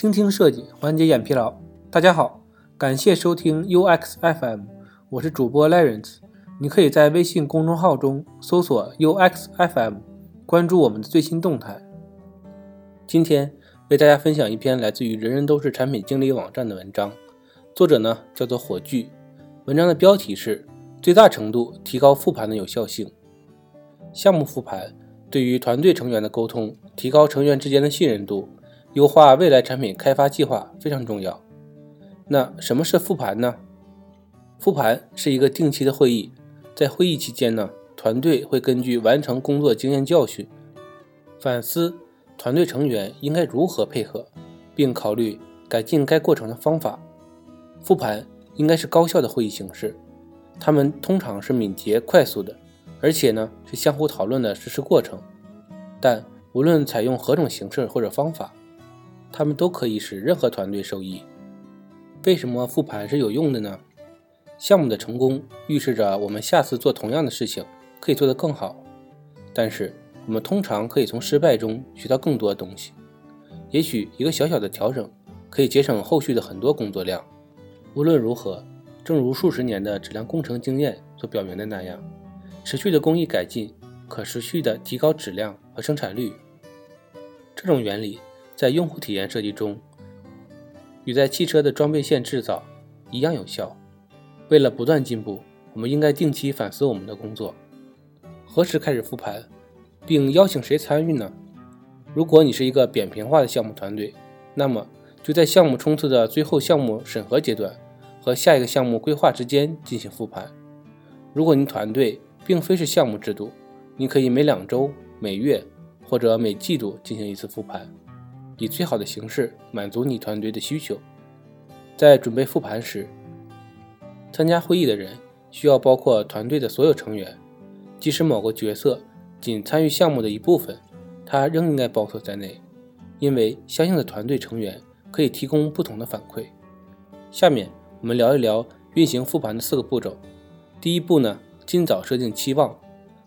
倾听设计，缓解眼疲劳。大家好，感谢收听 UX FM，我是主播 Lawrence。你可以在微信公众号中搜索 UX FM，关注我们的最新动态。今天为大家分享一篇来自于人人都是产品经理网站的文章，作者呢叫做火炬。文章的标题是最大程度提高复盘的有效性。项目复盘对于团队成员的沟通，提高成员之间的信任度，优化未来产品开发计划非常重要。那什么是复盘呢？复盘是一个定期的会议。在会议期间呢，团队会根据完成工作经验教训，反思团队成员应该如何配合，并考虑改进该过程的方法。复盘应该是高效的会议形式，他们通常是敏捷快速的，而且呢是相互讨论的实施过程。但无论采用何种形式或者方法，他们都可以使任何团队受益。为什么复盘是有用的呢？项目的成功预示着我们下次做同样的事情可以做得更好，但是我们通常可以从失败中学到更多东西。也许一个小小的调整可以节省后续的很多工作量。无论如何，正如数十年的质量工程经验所表明的那样，持续的工艺改进可持续地提高质量和生产率。这种原理在用户体验设计中与在汽车的装备线制造一样有效。为了不断进步，我们应该定期反思我们的工作。何时开始复盘，并邀请谁参与呢？如果你是一个扁平化的项目团队，那么就在项目冲刺的最后项目审核阶段和下一个项目规划之间进行复盘。如果你团队并非是项目制度，你可以每两周、每月或者每季度进行一次复盘，以最好的形式满足你团队的需求。在准备复盘时，参加会议的人需要包括团队的所有成员，即使某个角色仅参与项目的一部分，他仍应该包括在内，因为相应的团队成员可以提供不同的反馈。下面我们聊一聊运行复盘的四个步骤。第一步呢，尽早设定期望。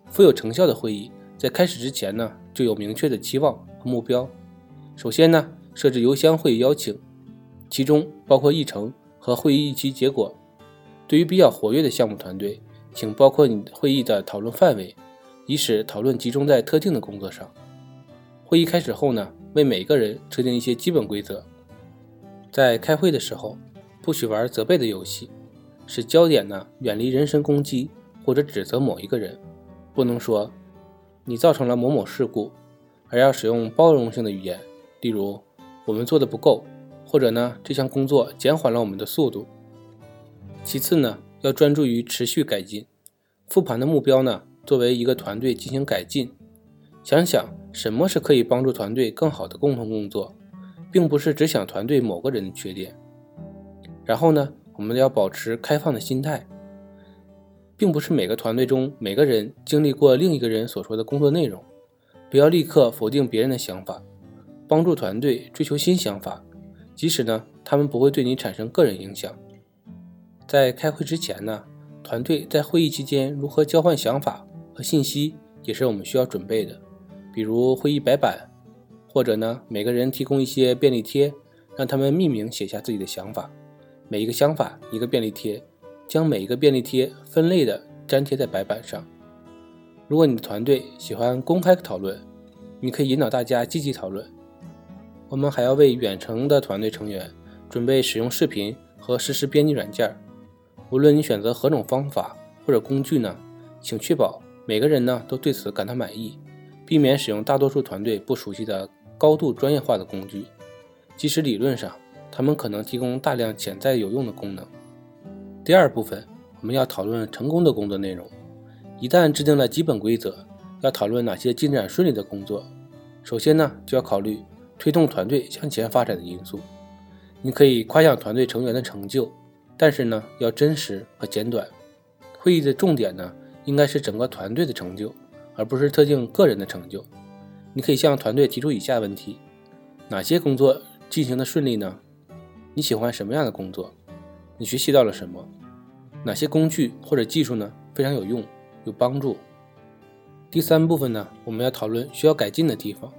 富有成效的会议在开始之前呢，就有明确的期望和目标。首先呢，设置邮箱会议邀请，其中包括议程和会议预期结果。对于比较活跃的项目团队，请包括你会议的讨论范围，以使讨论集中在特定的工作上。会议开始后呢，为每个人设定一些基本规则。在开会的时候，不许玩责备的游戏，使焦点呢远离人身攻击或者指责某一个人。不能说你造成了某某事故，而要使用包容性的语言，例如我们做的不够，或者呢这项工作减缓了我们的速度。其次呢，要专注于持续改进。复盘的目标呢，作为一个团队进行改进，想想什么是可以帮助团队更好的共同工作，并不是只想团队某个人的缺点。然后呢，我们要保持开放的心态，并不是每个团队中每个人经历过另一个人所说的工作内容，不要立刻否定别人的想法，帮助团队追求新想法，即使呢，他们不会对你产生个人影响。在开会之前呢，团队在会议期间如何交换想法和信息，也是我们需要准备的。比如会议白板，或者呢，每个人提供一些便利贴，让他们匿名写下自己的想法。每一个想法一个便利贴，将每一个便利贴分类的粘贴在白板上。如果你的团队喜欢公开讨论，你可以引导大家积极讨论。我们还要为远程的团队成员准备使用视频和实时编辑软件。无论你选择何种方法或者工具呢，请确保每个人呢都对此感到满意，避免使用大多数团队不熟悉的高度专业化的工具，即使理论上他们可能提供大量潜在有用的功能。第二部分我们要讨论成功的工作内容。一旦制定了基本规则，要讨论哪些进展顺利的工作。首先呢，就要考虑推动团队向前发展的因素。你可以夸奖团队成员的成就。但是呢，要真实和简短。会议的重点呢，应该是整个团队的成就，而不是特定个人的成就。你可以向团队提出以下问题：哪些工作进行的顺利呢？你喜欢什么样的工作？你学习到了什么？哪些工具或者技术呢非常有用、有帮助？第三部分呢，我们要讨论需要改进的地方。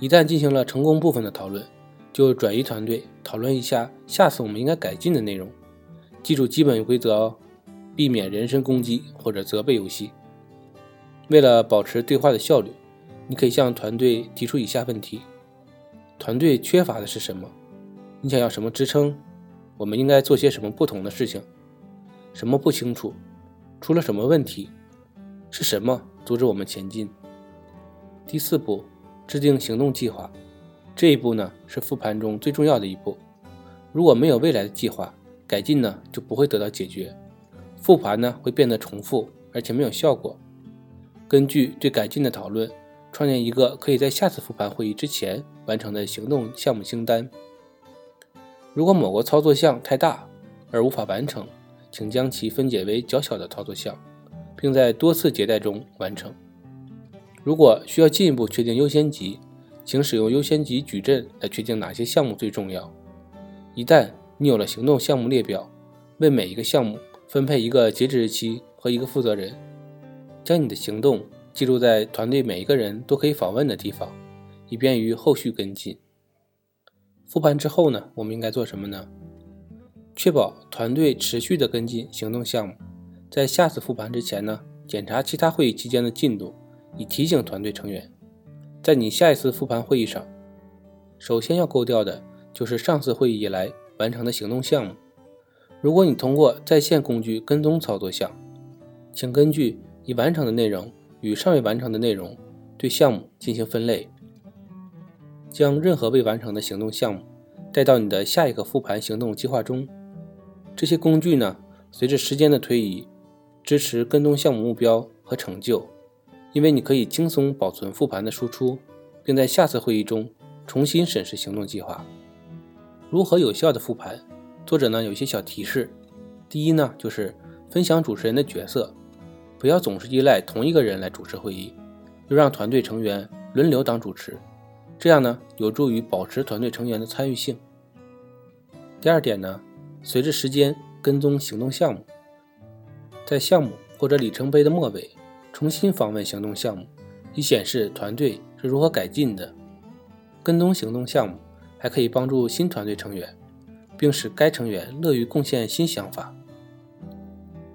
一旦进行了成功部分的讨论，就转移团队讨论一下下次我们应该改进的内容。记住基本规则哦，避免人身攻击或者责备游戏。为了保持对话的效率，你可以向团队提出以下问题：团队缺乏的是什么？你想要什么支撑？我们应该做些什么不同的事情？什么不清楚？出了什么问题？是什么阻止我们前进？第四步，制定行动计划。这一步呢是复盘中最重要的一步。如果没有未来的计划，改进呢就不会得到解决，复盘呢会变得重复，而且没有效果。根据对改进的讨论，创建一个可以在下次复盘会议之前完成的行动项目清单。如果某个操作项太大而无法完成，请将其分解为较小的操作项，并在多次迭代中完成。如果需要进一步确定优先级，请使用优先级矩阵来确定哪些项目最重要。一旦你有了行动项目列表，为每一个项目分配一个截止日期和一个负责人，将你的行动记录在团队每一个人都可以访问的地方，以便于后续跟进。复盘之后呢，我们应该做什么呢？确保团队持续的跟进行动项目，在下次复盘之前呢，检查其他会议期间的进度，以提醒团队成员。在你下一次复盘会议上，首先要勾掉的就是上次会议以来完成的行动项目。如果你通过在线工具跟踪操作项，请根据已完成的内容与尚未完成的内容对项目进行分类，将任何未完成的行动项目带到你的下一个复盘行动计划中。这些工具呢，随着时间的推移，支持跟踪项目目标和成就。因为你可以轻松保存复盘的输出，并在下次会议中重新审视行动计划。如何有效的复盘？作者呢有一些小提示。第一呢，就是分享主持人的角色，不要总是依赖同一个人来主持会议，要让团队成员轮流当主持，这样呢有助于保持团队成员的参与性。第二点呢，随着时间跟踪行动项目，在项目或者里程碑的末尾。重新访问行动项目，以显示团队是如何改进的。跟踪行动项目还可以帮助新团队成员，并使该成员乐于贡献新想法。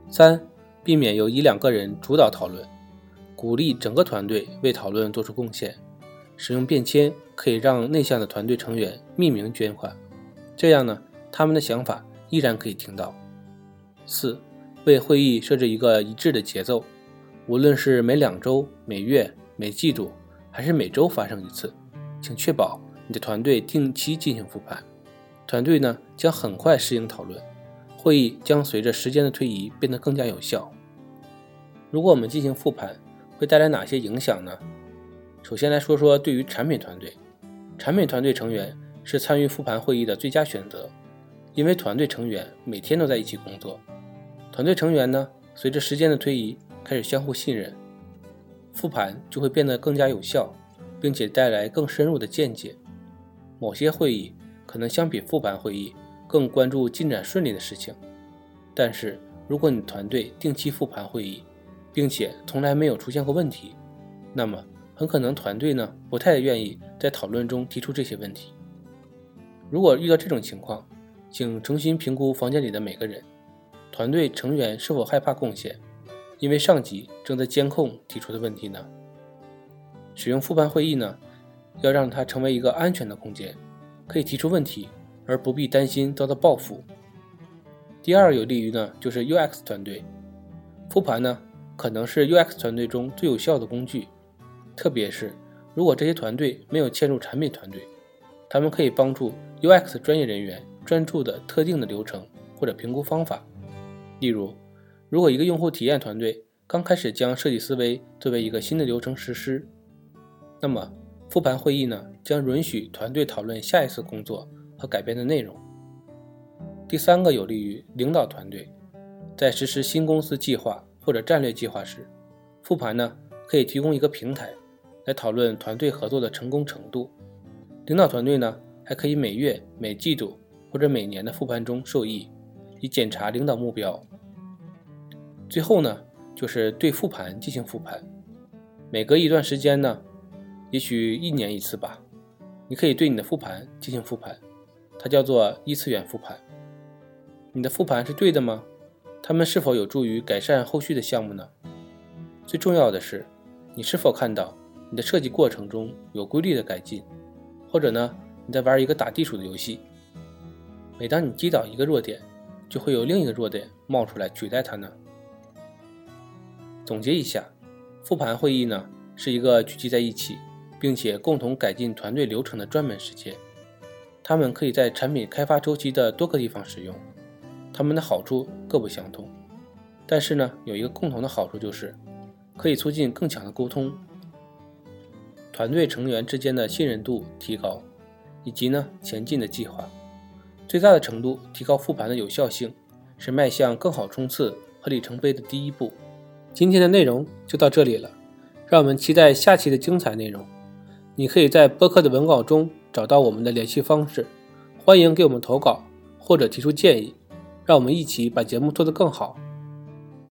三、避免由一两个人主导讨论，鼓励整个团队为讨论做出贡献。使用便签可以让内向的团队成员匿名捐款，这样呢，他们的想法依然可以听到。四、为会议设置一个一致的节奏。无论是每两周、每月、每季度，还是每周发生一次，请确保你的团队定期进行复盘。团队呢将很快适应讨论，会议将随着时间的推移变得更加有效。如果我们进行复盘，会带来哪些影响呢？首先来说说对于产品团队，产品团队成员是参与复盘会议的最佳选择，因为团队成员每天都在一起工作。团队成员呢，随着时间的推移。开始相互信任，复盘就会变得更加有效，并且带来更深入的见解。某些会议可能相比复盘会议更关注进展顺利的事情，但是如果你团队定期复盘会议，并且从来没有出现过问题，那么很可能团队呢不太愿意在讨论中提出这些问题。如果遇到这种情况，请重新评估房间里的每个人，团队成员是否害怕贡献。因为上级正在监控提出的问题呢。使用复盘会议呢，要让它成为一个安全的空间，可以提出问题，而不必担心遭到报复。第二有利于呢，就是 UX 团队复盘呢，可能是 UX 团队中最有效的工具，特别是如果这些团队没有嵌入产品团队，他们可以帮助 UX 专业人员专注的特定的流程或者评估方法，例如。如果一个用户体验团队刚开始将设计思维作为一个新的流程实施，那么复盘会议呢将允许团队讨论下一次工作和改变的内容。第三个有利于领导团队，在实施新公司计划或者战略计划时，复盘呢可以提供一个平台来讨论团队合作的成功程度。领导团队呢还可以每月、每季度或者每年的复盘中受益，以检查领导目标。最后呢，就是对复盘进行复盘，每隔一段时间呢，也许一年一次吧，你可以对你的复盘进行复盘，它叫做一次元复盘。你的复盘是对的吗？他们是否有助于改善后续的项目呢？最重要的是，你是否看到你的设计过程中有规律的改进，或者呢，你在玩一个打地鼠的游戏，每当你击倒一个弱点，就会有另一个弱点冒出来取代它呢？总结一下，复盘会议呢是一个聚集在一起，并且共同改进团队流程的专门时间。他们可以在产品开发周期的多个地方使用，他们的好处各不相同。但是呢，有一个共同的好处就是可以促进更强的沟通，团队成员之间的信任度提高，以及呢前进的计划，最大的程度提高复盘的有效性，是迈向更好冲刺和里程碑的第一步。今天的内容就到这里了，让我们期待下期的精彩内容。你可以在播客的文稿中找到我们的联系方式，欢迎给我们投稿或者提出建议，让我们一起把节目做得更好。